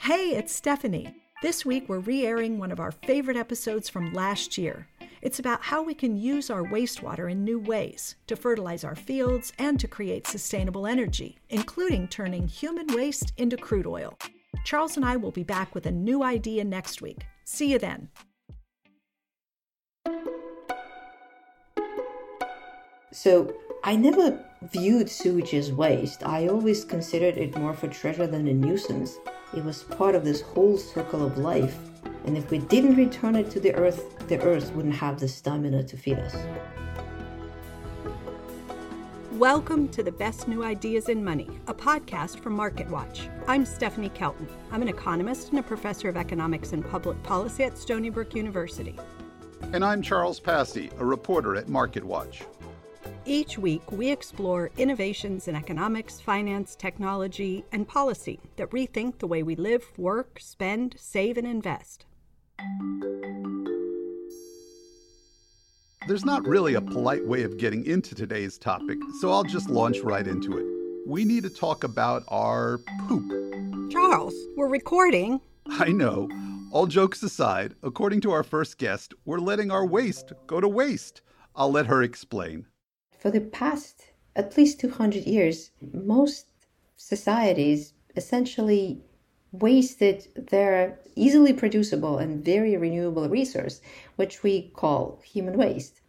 Hey, it's Stephanie. This week we're re airing one of our favorite episodes from last year. It's about how we can use our wastewater in new ways to fertilize our fields and to create sustainable energy, including turning human waste into crude oil. Charles and I will be back with a new idea next week. See you then. So, I never viewed sewage as waste. I always considered it more of a treasure than a nuisance. It was part of this whole circle of life. And if we didn't return it to the earth, the earth wouldn't have the stamina to feed us. Welcome to the Best New Ideas in Money, a podcast from MarketWatch. I'm Stephanie Kelton. I'm an economist and a professor of economics and public policy at Stony Brook University. And I'm Charles Passy, a reporter at MarketWatch. Each week, we explore innovations in economics, finance, technology, and policy that rethink the way we live, work, spend, save, and invest. There's not really a polite way of getting into today's topic, so I'll just launch right into it. We need to talk about our poop. Charles, we're recording. I know. All jokes aside, according to our first guest, we're letting our waste go to waste. I'll let her explain for the past at least 200 years, most societies essentially wasted their easily producible and very renewable resource, which we call human waste.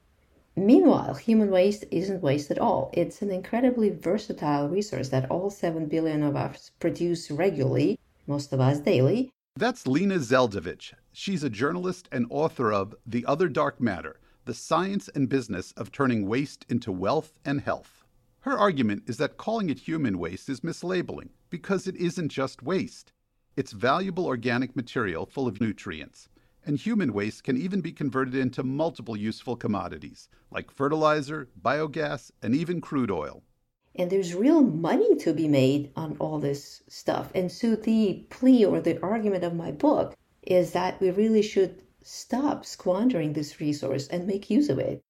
Meanwhile, human waste isn't waste at all. It's an incredibly versatile resource that all 7 billion of us produce regularly, most of us daily. That's Lina Zeldovich. She's a journalist and author of The Other Dark Matter the science and business of turning waste into wealth and health. Her argument is that calling it human waste is mislabeling because it isn't just waste. It's valuable organic material full of nutrients. And human waste can even be converted into multiple useful commodities like fertilizer, biogas, and even crude oil. And there's real money to be made on all this stuff. And so the plea or the argument of my book is that we really should stop squandering this resource and make use of it.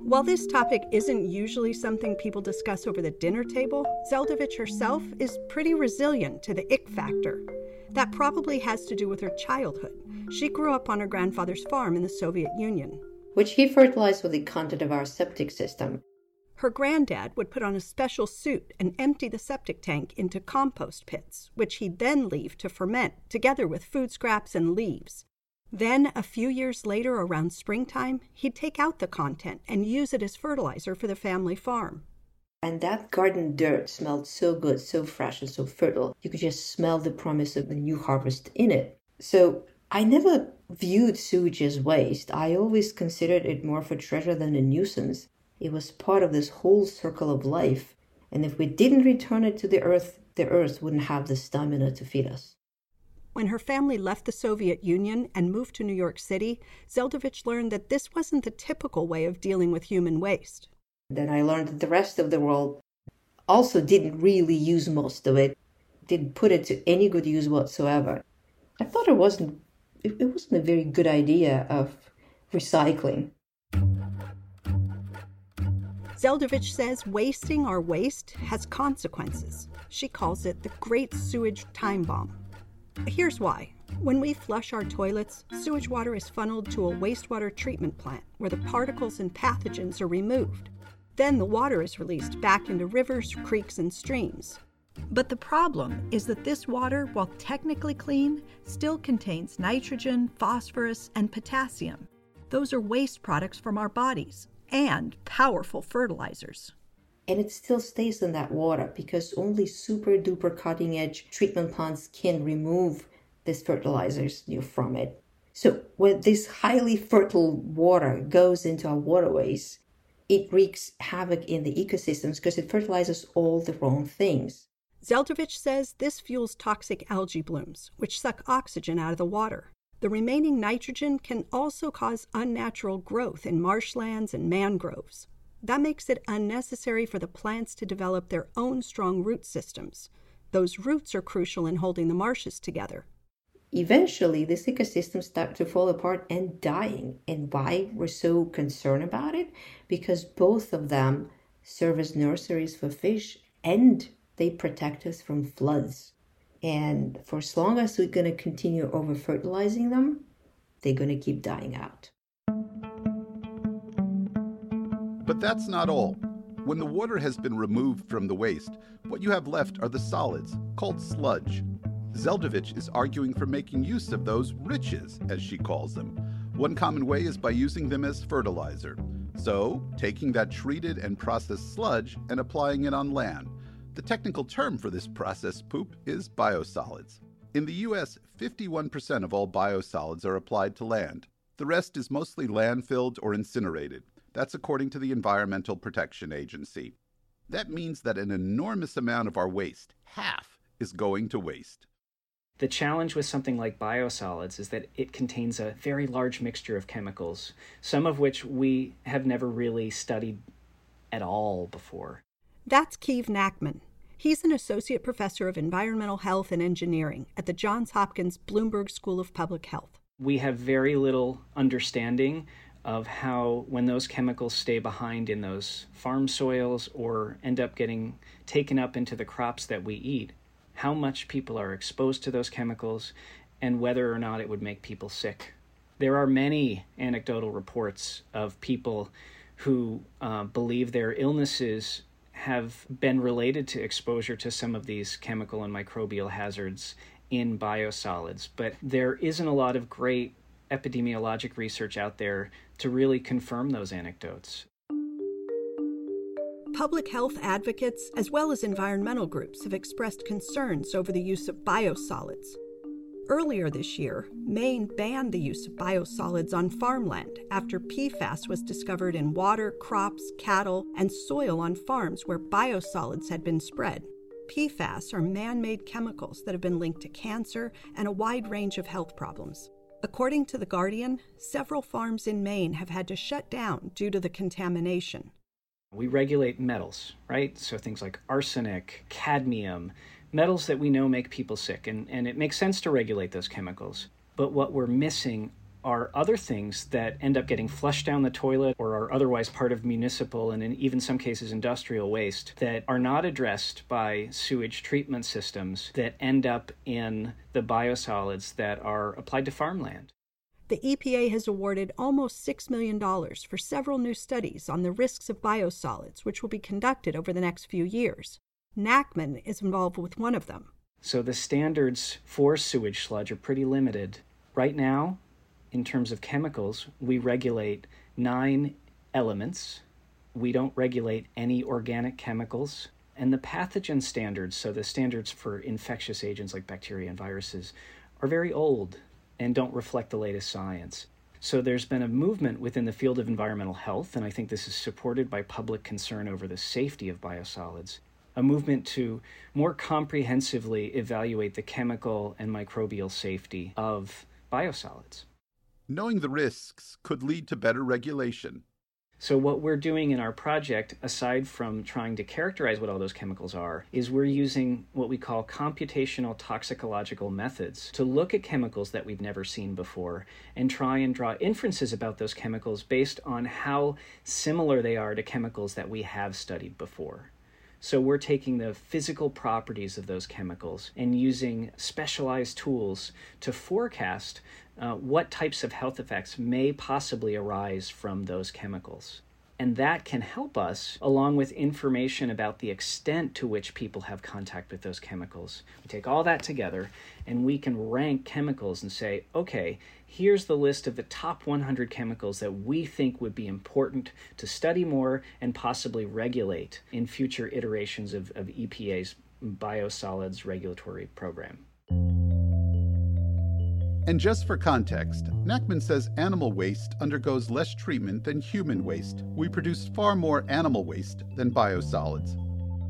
While this topic isn't usually something people discuss over the dinner table, Zeldovich herself is pretty resilient to the ick factor. That probably has to do with her childhood. She grew up on her grandfather's farm in the Soviet Union, which he fertilized with the content of our septic system. Her granddad would put on a special suit and empty the septic tank into compost pits, which he'd then leave to ferment together with food scraps and leaves. Then, a few years later, around springtime, he'd take out the content and use it as fertilizer for the family farm. And that garden dirt smelled so good, so fresh, and so fertile. You could just smell the promise of the new harvest in it. So I never viewed sewage as waste. I always considered it more of a treasure than a nuisance. It was part of this whole circle of life. And if we didn't return it to the earth, the earth wouldn't have the stamina to feed us. When her family left the Soviet Union and moved to New York City, Zeldovich learned that this wasn't the typical way of dealing with human waste. Then I learned that the rest of the world also didn't really use most of it, didn't put it to any good use whatsoever. I thought it wasn't it, wasn't a very good idea of recycling. Zeldovich says wasting our waste has consequences. She calls it the Great Sewage Time Bomb. Here's why. When we flush our toilets, sewage water is funneled to a wastewater treatment plant where the particles and pathogens are removed. Then the water is released back into rivers, creeks, and streams. But the problem is that this water, while technically clean, still contains nitrogen, phosphorus, and potassium. Those are waste products from our bodies, and powerful fertilizers. And it still stays in that water because only super duper cutting edge treatment plants can remove these fertilizers you from it. So when this highly fertile water goes into our waterways, it wreaks havoc in the ecosystems because it fertilizes all the wrong things. Zeldovich says this fuels toxic algae blooms, which suck oxygen out of the water. The remaining nitrogen can also cause unnatural growth in marshlands and mangroves. That makes it unnecessary for the plants to develop their own strong root systems. Those roots are crucial in holding the marshes together. Eventually, this ecosystem start to fall apart and dying. And why we're so concerned about it? Because both of them serve as nurseries for fish and they protect us from floods. And for as long as we're going to continue over fertilizing them, they're going to keep dying out. But that's not all. When the water has been removed from the waste, what you have left are the solids, called sludge. Zeldovich is arguing for making use of those riches, as she calls them. One common way is by using them as fertilizer. So, taking that treated and processed sludge and applying it on land. The technical term for this processed poop is biosolids. In the US, 51% of all biosolids are applied to land. The rest is mostly landfilled or incinerated. That's according to the Environmental Protection Agency. That means that an enormous amount of our waste, half, is going to waste. The challenge with something like biosolids is that it contains a very large mixture of chemicals, some of which we have never really studied at all before. That's Keeve Nachman. He's an associate professor of environmental health and engineering at the Johns Hopkins Bloomberg School of Public Health. We have very little understanding of how, when those chemicals stay behind in those farm soils or end up getting taken up into the crops that we eat, how much people are exposed to those chemicals and whether or not it would make people sick. There are many anecdotal reports of people who uh, believe their illnesses have been related to exposure to some of these chemical and microbial hazards in biosolids, but there isn't a lot of great epidemiologic research out there to really confirm those anecdotes. Public health advocates, as well as environmental groups, have expressed concerns over the use of biosolids. Earlier this year, Maine banned the use of biosolids on farmland after PFAS was discovered in water, crops, cattle, and soil on farms where biosolids had been spread. PFAS are man made chemicals that have been linked to cancer and a wide range of health problems. According to The Guardian, several farms in Maine have had to shut down due to the contamination. We regulate metals, right? So things like arsenic, cadmium, metals that we know make people sick, and, and it makes sense to regulate those chemicals. But what we're missing are other things that end up getting flushed down the toilet or are otherwise part of municipal and in even some cases industrial waste that are not addressed by sewage treatment systems that end up in the biosolids that are applied to farmland. The EPA has awarded almost $6 million for several new studies on the risks of biosolids, which will be conducted over the next few years. Nachman is involved with one of them. So the standards for sewage sludge are pretty limited. Right now, in terms of chemicals, we regulate nine elements. We don't regulate any organic chemicals. And the pathogen standards, so the standards for infectious agents like bacteria and viruses, are very old and don't reflect the latest science. So there's been a movement within the field of environmental health, and I think this is supported by public concern over the safety of biosolids, a movement to more comprehensively evaluate the chemical and microbial safety of biosolids. Knowing the risks could lead to better regulation. So, what we're doing in our project, aside from trying to characterize what all those chemicals are, is we're using what we call computational toxicological methods to look at chemicals that we've never seen before and try and draw inferences about those chemicals based on how similar they are to chemicals that we have studied before. So we're taking the physical properties of those chemicals and using specialized tools to forecast uh, what types of health effects may possibly arise from those chemicals. And that can help us, along with information about the extent to which people have contact with those chemicals. We take all that together and we can rank chemicals and say, okay, here's the list of the top 100 chemicals that we think would be important to study more and possibly regulate in future iterations of, of EPA's biosolids regulatory program. And just for context, Nachman says animal waste undergoes less treatment than human waste. We produce far more animal waste than biosolids.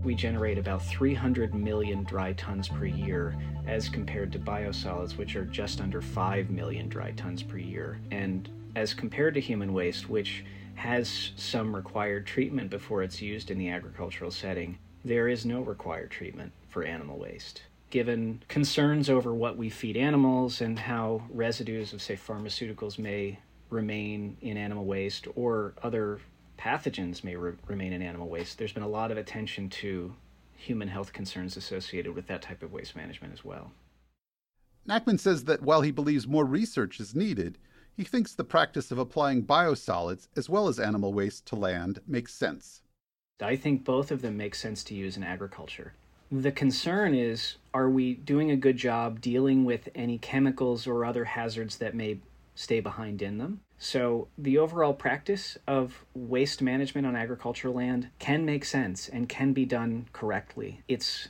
we generate about 300 million dry tons per year as compared to biosolids, which are just under 5 million dry tons per year. And as compared to human waste, which has some required treatment before it's used in the agricultural setting, there is no required treatment for animal waste. Given concerns over what we feed animals and how residues of, say, pharmaceuticals may remain in animal waste or other pathogens may re- remain in animal waste, there's been a lot of attention to human health concerns associated with that type of waste management as well. Nachman says that while he believes more research is needed, he thinks the practice of applying biosolids as well as animal waste to land makes sense. I think both of them make sense to use in agriculture. The concern is are we doing a good job dealing with any chemicals or other hazards that may stay behind in them? So, the overall practice of waste management on agricultural land can make sense and can be done correctly. It's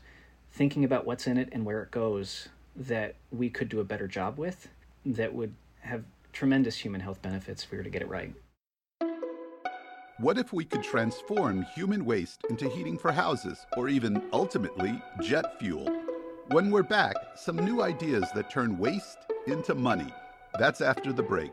thinking about what's in it and where it goes that we could do a better job with that would have tremendous human health benefits if we were to get it right. What if we could transform human waste into heating for houses or even ultimately jet fuel? When we're back, some new ideas that turn waste into money. That's after the break.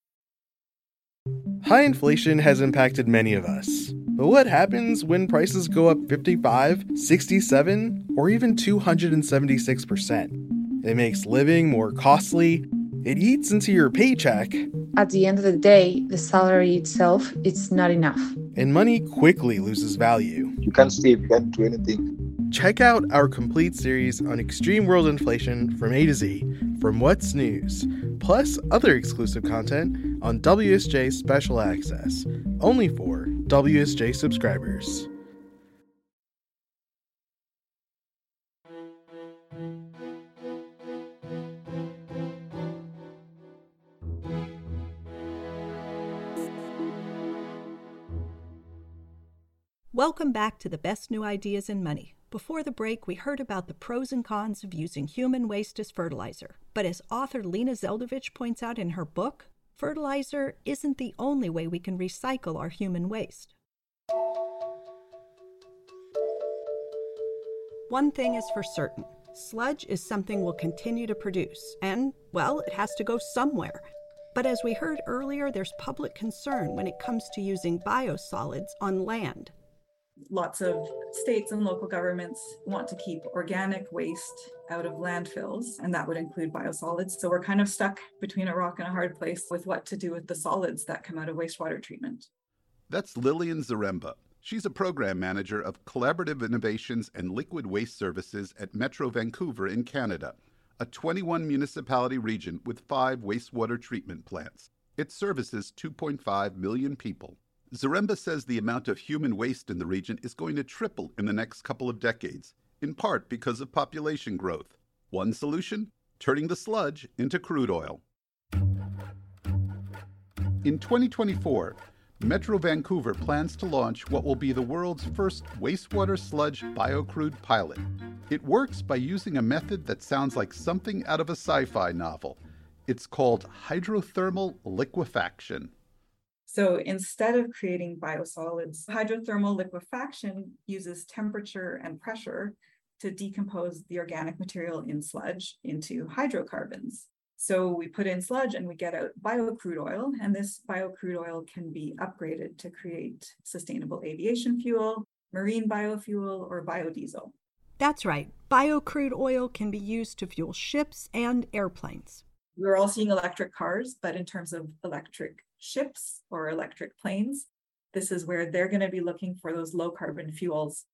High inflation has impacted many of us. But what happens when prices go up 55, 67, or even 276%? It makes living more costly. It eats into your paycheck. At the end of the day, the salary itself it's not enough. And money quickly loses value. You can't save, you can't do anything. Check out our complete series on extreme world inflation from A to Z, from What's News, plus other exclusive content on WSJ Special Access, only for WSJ subscribers. Welcome back to the best new ideas in money. Before the break, we heard about the pros and cons of using human waste as fertilizer. But as author Lina Zeldovich points out in her book, fertilizer isn't the only way we can recycle our human waste. One thing is for certain sludge is something we'll continue to produce, and, well, it has to go somewhere. But as we heard earlier, there's public concern when it comes to using biosolids on land lots of states and local governments want to keep organic waste out of landfills, and that would include biosolids. So we're kind of stuck between a rock and a hard place with what to do with the solids that come out of wastewater treatment. That's Lillian Zaremba. She's a program manager of collaborative innovations and liquid waste services at Metro Vancouver in Canada, a 21 municipality region with five wastewater treatment plants. It services 2.5 million people. Zaremba says the amount of human waste in the region is going to triple in the next couple of decades, in part because of population growth. One solution? Turning the sludge into crude oil. In 2024, Metro Vancouver plans to launch what will be the world's first wastewater sludge biocrude pilot. It works by using a method that sounds like something out of a sci fi novel. It's called hydrothermal liquefaction. So instead of creating biosolids, hydrothermal liquefaction uses temperature and pressure to decompose the organic material in sludge into hydrocarbons. So we put in sludge and we get out biocrude oil, and this biocrude oil can be upgraded to create sustainable aviation fuel, marine biofuel, or biodiesel. That's right. Biocrude oil can be used to fuel ships and airplanes. We're all seeing electric cars, but in terms of electric ships or electric planes, this is where they're going to be looking for those low carbon fuels.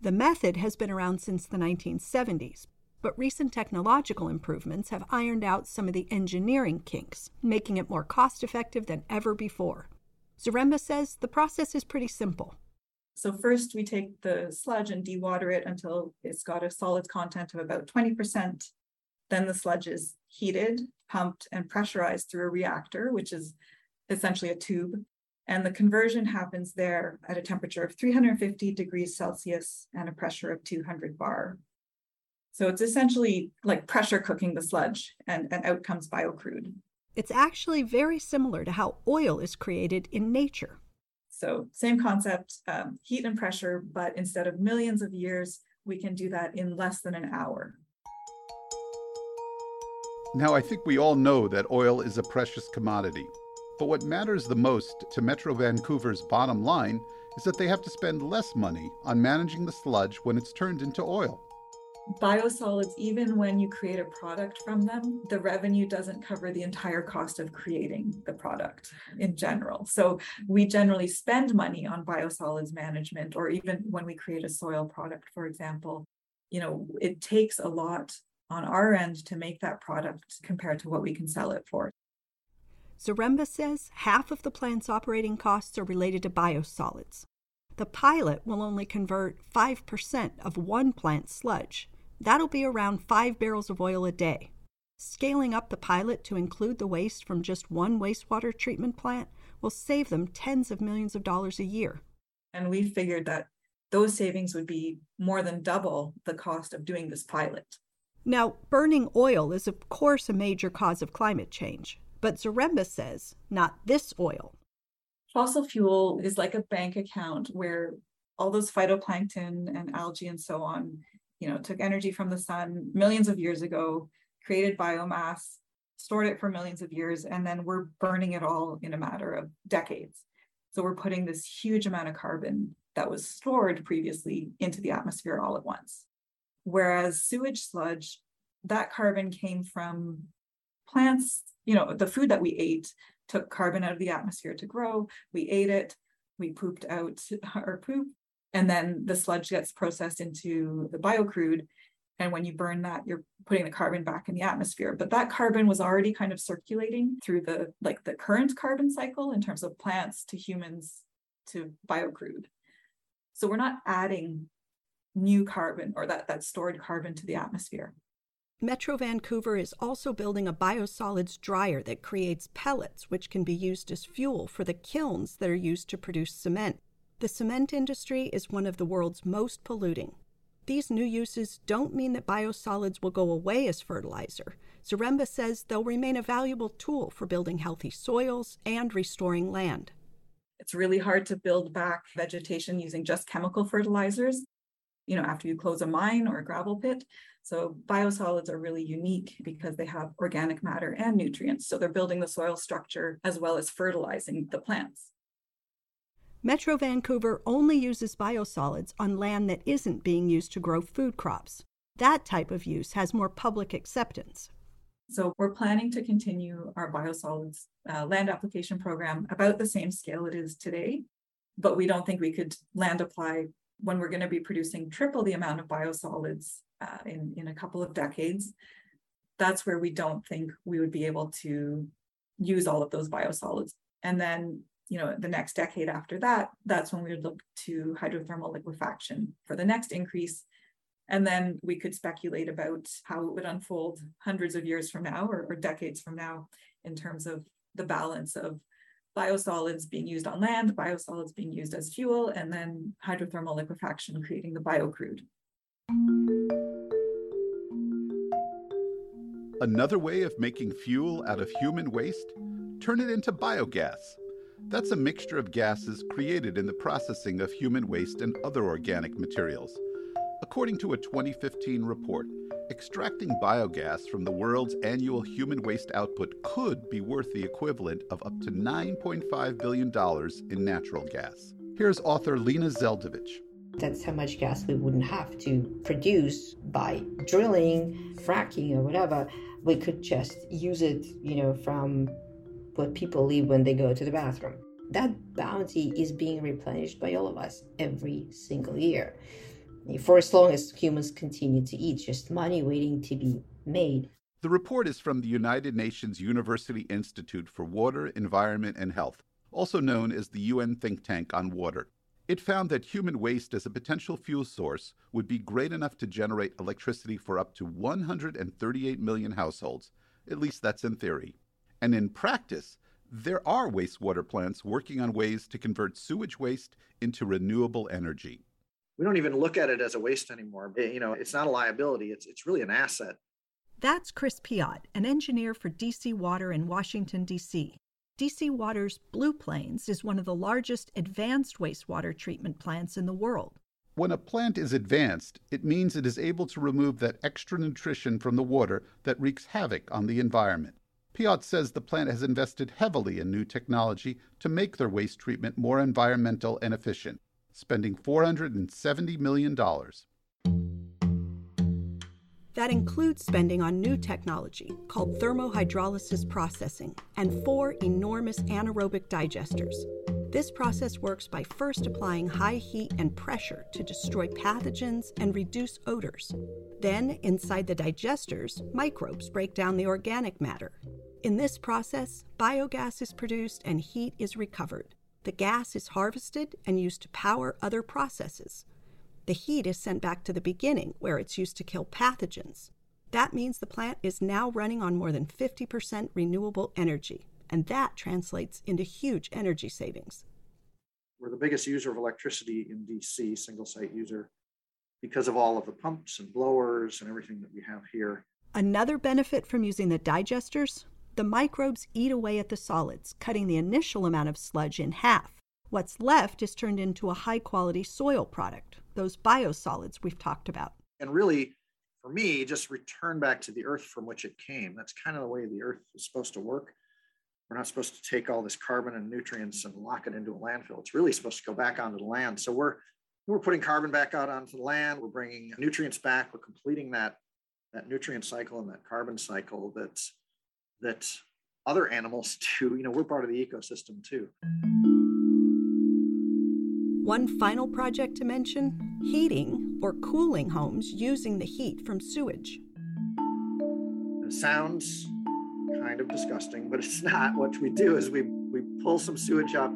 The method has been around since the 1970s, but recent technological improvements have ironed out some of the engineering kinks, making it more cost effective than ever before. Zaremba says the process is pretty simple. So first we take the sludge and dewater it until it's got a solid content of about 20%. Then the sludge is heated, pumped, and pressurized through a reactor, which is essentially a tube. And the conversion happens there at a temperature of 350 degrees Celsius and a pressure of 200 bar. So it's essentially like pressure cooking the sludge, and, and out comes biocrude. It's actually very similar to how oil is created in nature. So, same concept, um, heat and pressure, but instead of millions of years, we can do that in less than an hour. Now, I think we all know that oil is a precious commodity. But what matters the most to Metro Vancouver's bottom line is that they have to spend less money on managing the sludge when it's turned into oil biosolids, even when you create a product from them, the revenue doesn't cover the entire cost of creating the product in general. So we generally spend money on biosolids management, or even when we create a soil product, for example, you know, it takes a lot on our end to make that product compared to what we can sell it for. Zaremba says half of the plant's operating costs are related to biosolids. The pilot will only convert 5% of one plant sludge That'll be around five barrels of oil a day. Scaling up the pilot to include the waste from just one wastewater treatment plant will save them tens of millions of dollars a year. And we figured that those savings would be more than double the cost of doing this pilot. Now, burning oil is, of course, a major cause of climate change, but Zaremba says not this oil. Fossil fuel is like a bank account where all those phytoplankton and algae and so on you know, took energy from the sun millions of years ago, created biomass, stored it for millions of years, and then we're burning it all in a matter of decades. So we're putting this huge amount of carbon that was stored previously into the atmosphere all at once. Whereas sewage sludge, that carbon came from plants, you know, the food that we ate took carbon out of the atmosphere to grow. We ate it, we pooped out our poop, and then the sludge gets processed into the biocrude. And when you burn that you're putting the carbon back in the atmosphere. But that carbon was already kind of circulating through the like the current carbon cycle in terms of plants to humans to biocrude. So we're not adding new carbon or that that stored carbon to the atmosphere Metro Vancouver is also building a biosolids dryer that creates pellets, which can be used as fuel for the kilns that are used to produce cement. The cement industry is one of the world's most polluting. These new uses don't mean that biosolids will go away as fertilizer. Zaremba says they'll remain a valuable tool for building healthy soils and restoring land. It's really hard to build back vegetation using just chemical fertilizers, you know, after you close a mine or a gravel pit. So biosolids are really unique because they have organic matter and nutrients. So they're building the soil structure as well as fertilizing the plants. Metro Vancouver only uses biosolids on land that isn't being used to grow food crops. That type of use has more public acceptance. So, we're planning to continue our biosolids uh, land application program about the same scale it is today, but we don't think we could land apply when we're going to be producing triple the amount of biosolids uh, in, in a couple of decades. That's where we don't think we would be able to use all of those biosolids. And then you know, the next decade after that, that's when we would look to hydrothermal liquefaction for the next increase. And then we could speculate about how it would unfold hundreds of years from now or, or decades from now in terms of the balance of biosolids being used on land, biosolids being used as fuel, and then hydrothermal liquefaction creating the biocrude. Another way of making fuel out of human waste? Turn it into biogas. That's a mixture of gases created in the processing of human waste and other organic materials. According to a 2015 report, extracting biogas from the world's annual human waste output could be worth the equivalent of up to $9.5 billion in natural gas. Here's author Lina Zeldovich. That's how much gas we wouldn't have to produce by drilling, fracking, or whatever. We could just use it, you know, from what people leave when they go to the bathroom. That bounty is being replenished by all of us every single year. For as long as humans continue to eat, just money waiting to be made. The report is from the United Nations University Institute for Water, Environment, and Health, also known as the UN think tank on water. It found that human waste as a potential fuel source would be great enough to generate electricity for up to 138 million households. At least that's in theory. And in practice, there are wastewater plants working on ways to convert sewage waste into renewable energy. We don't even look at it as a waste anymore. It, you know, it's not a liability, it's, it's really an asset. That's Chris Peot, an engineer for DC Water in Washington, D.C. DC Water's Blue Plains is one of the largest advanced wastewater treatment plants in the world. When a plant is advanced, it means it is able to remove that extra nutrition from the water that wreaks havoc on the environment. Peot says the plant has invested heavily in new technology to make their waste treatment more environmental and efficient, spending $470 million. That includes spending on new technology called thermohydrolysis processing and four enormous anaerobic digesters. This process works by first applying high heat and pressure to destroy pathogens and reduce odors. Then, inside the digesters, microbes break down the organic matter. In this process, biogas is produced and heat is recovered. The gas is harvested and used to power other processes. The heat is sent back to the beginning, where it's used to kill pathogens. That means the plant is now running on more than 50% renewable energy, and that translates into huge energy savings. We're the biggest user of electricity in DC, single site user, because of all of the pumps and blowers and everything that we have here. Another benefit from using the digesters the microbes eat away at the solids, cutting the initial amount of sludge in half. What's left is turned into a high quality soil product, those biosolids we've talked about. And really, for me, just return back to the earth from which it came. That's kind of the way the earth is supposed to work. We're not supposed to take all this carbon and nutrients and lock it into a landfill. It's really supposed to go back onto the land. So we're we're putting carbon back out onto the land. We're bringing nutrients back. We're completing that that nutrient cycle and that carbon cycle that's that other animals do. You know, we're part of the ecosystem too. One final project to mention heating or cooling homes using the heat from sewage. It sounds kind of disgusting, but it's not. What we do is we, we pull some sewage up,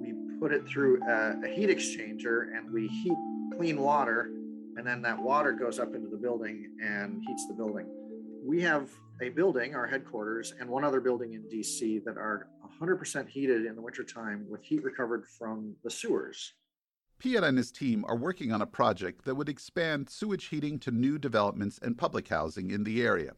we put it through a, a heat exchanger, and we heat clean water, and then that water goes up into the building and heats the building. We have a building, our headquarters, and one other building in DC that are 100% heated in the wintertime with heat recovered from the sewers. Peot and his team are working on a project that would expand sewage heating to new developments and public housing in the area.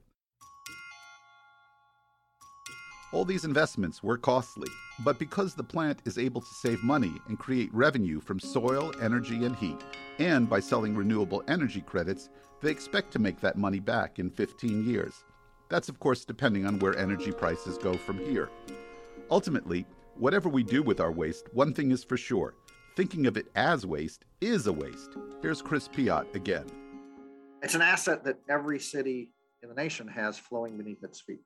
All these investments were costly, but because the plant is able to save money and create revenue from soil, energy, and heat, and by selling renewable energy credits, they expect to make that money back in 15 years. That's, of course, depending on where energy prices go from here. Ultimately, whatever we do with our waste, one thing is for sure thinking of it as waste is a waste. Here's Chris Peot again. It's an asset that every city in the nation has flowing beneath its feet.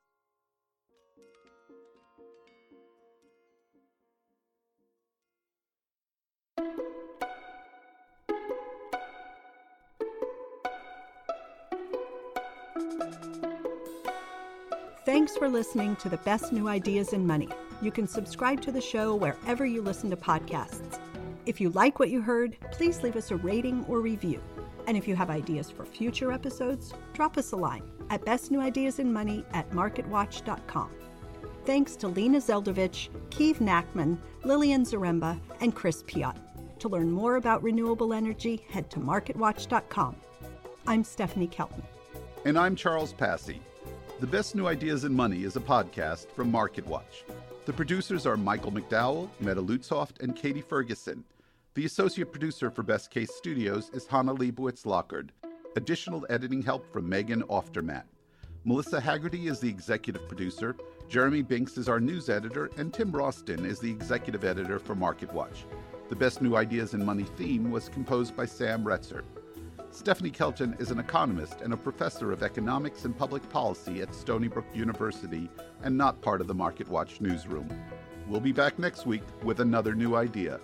Thanks for listening to the best new ideas in money. You can subscribe to the show wherever you listen to podcasts. If you like what you heard, please leave us a rating or review. And if you have ideas for future episodes, drop us a line at bestnewideasinmoney at marketwatch.com. Thanks to Lina Zeldovich, Keeve Nachman, Lillian Zaremba, and Chris Peot. To learn more about renewable energy, head to marketwatch.com. I'm Stephanie Kelton. And I'm Charles Passy. The Best New Ideas in Money is a podcast from MarketWatch. The producers are Michael McDowell, Meta Lutzoft, and Katie Ferguson. The associate producer for Best Case Studios is Hannah Leibowitz Lockard. Additional editing help from Megan Oftermatt. Melissa Haggerty is the executive producer, Jeremy Binks is our news editor, and Tim Roston is the executive editor for MarketWatch. The Best New Ideas in Money theme was composed by Sam Retzer. Stephanie Kelton is an economist and a professor of economics and public policy at Stony Brook University and not part of the MarketWatch newsroom. We'll be back next week with another new idea.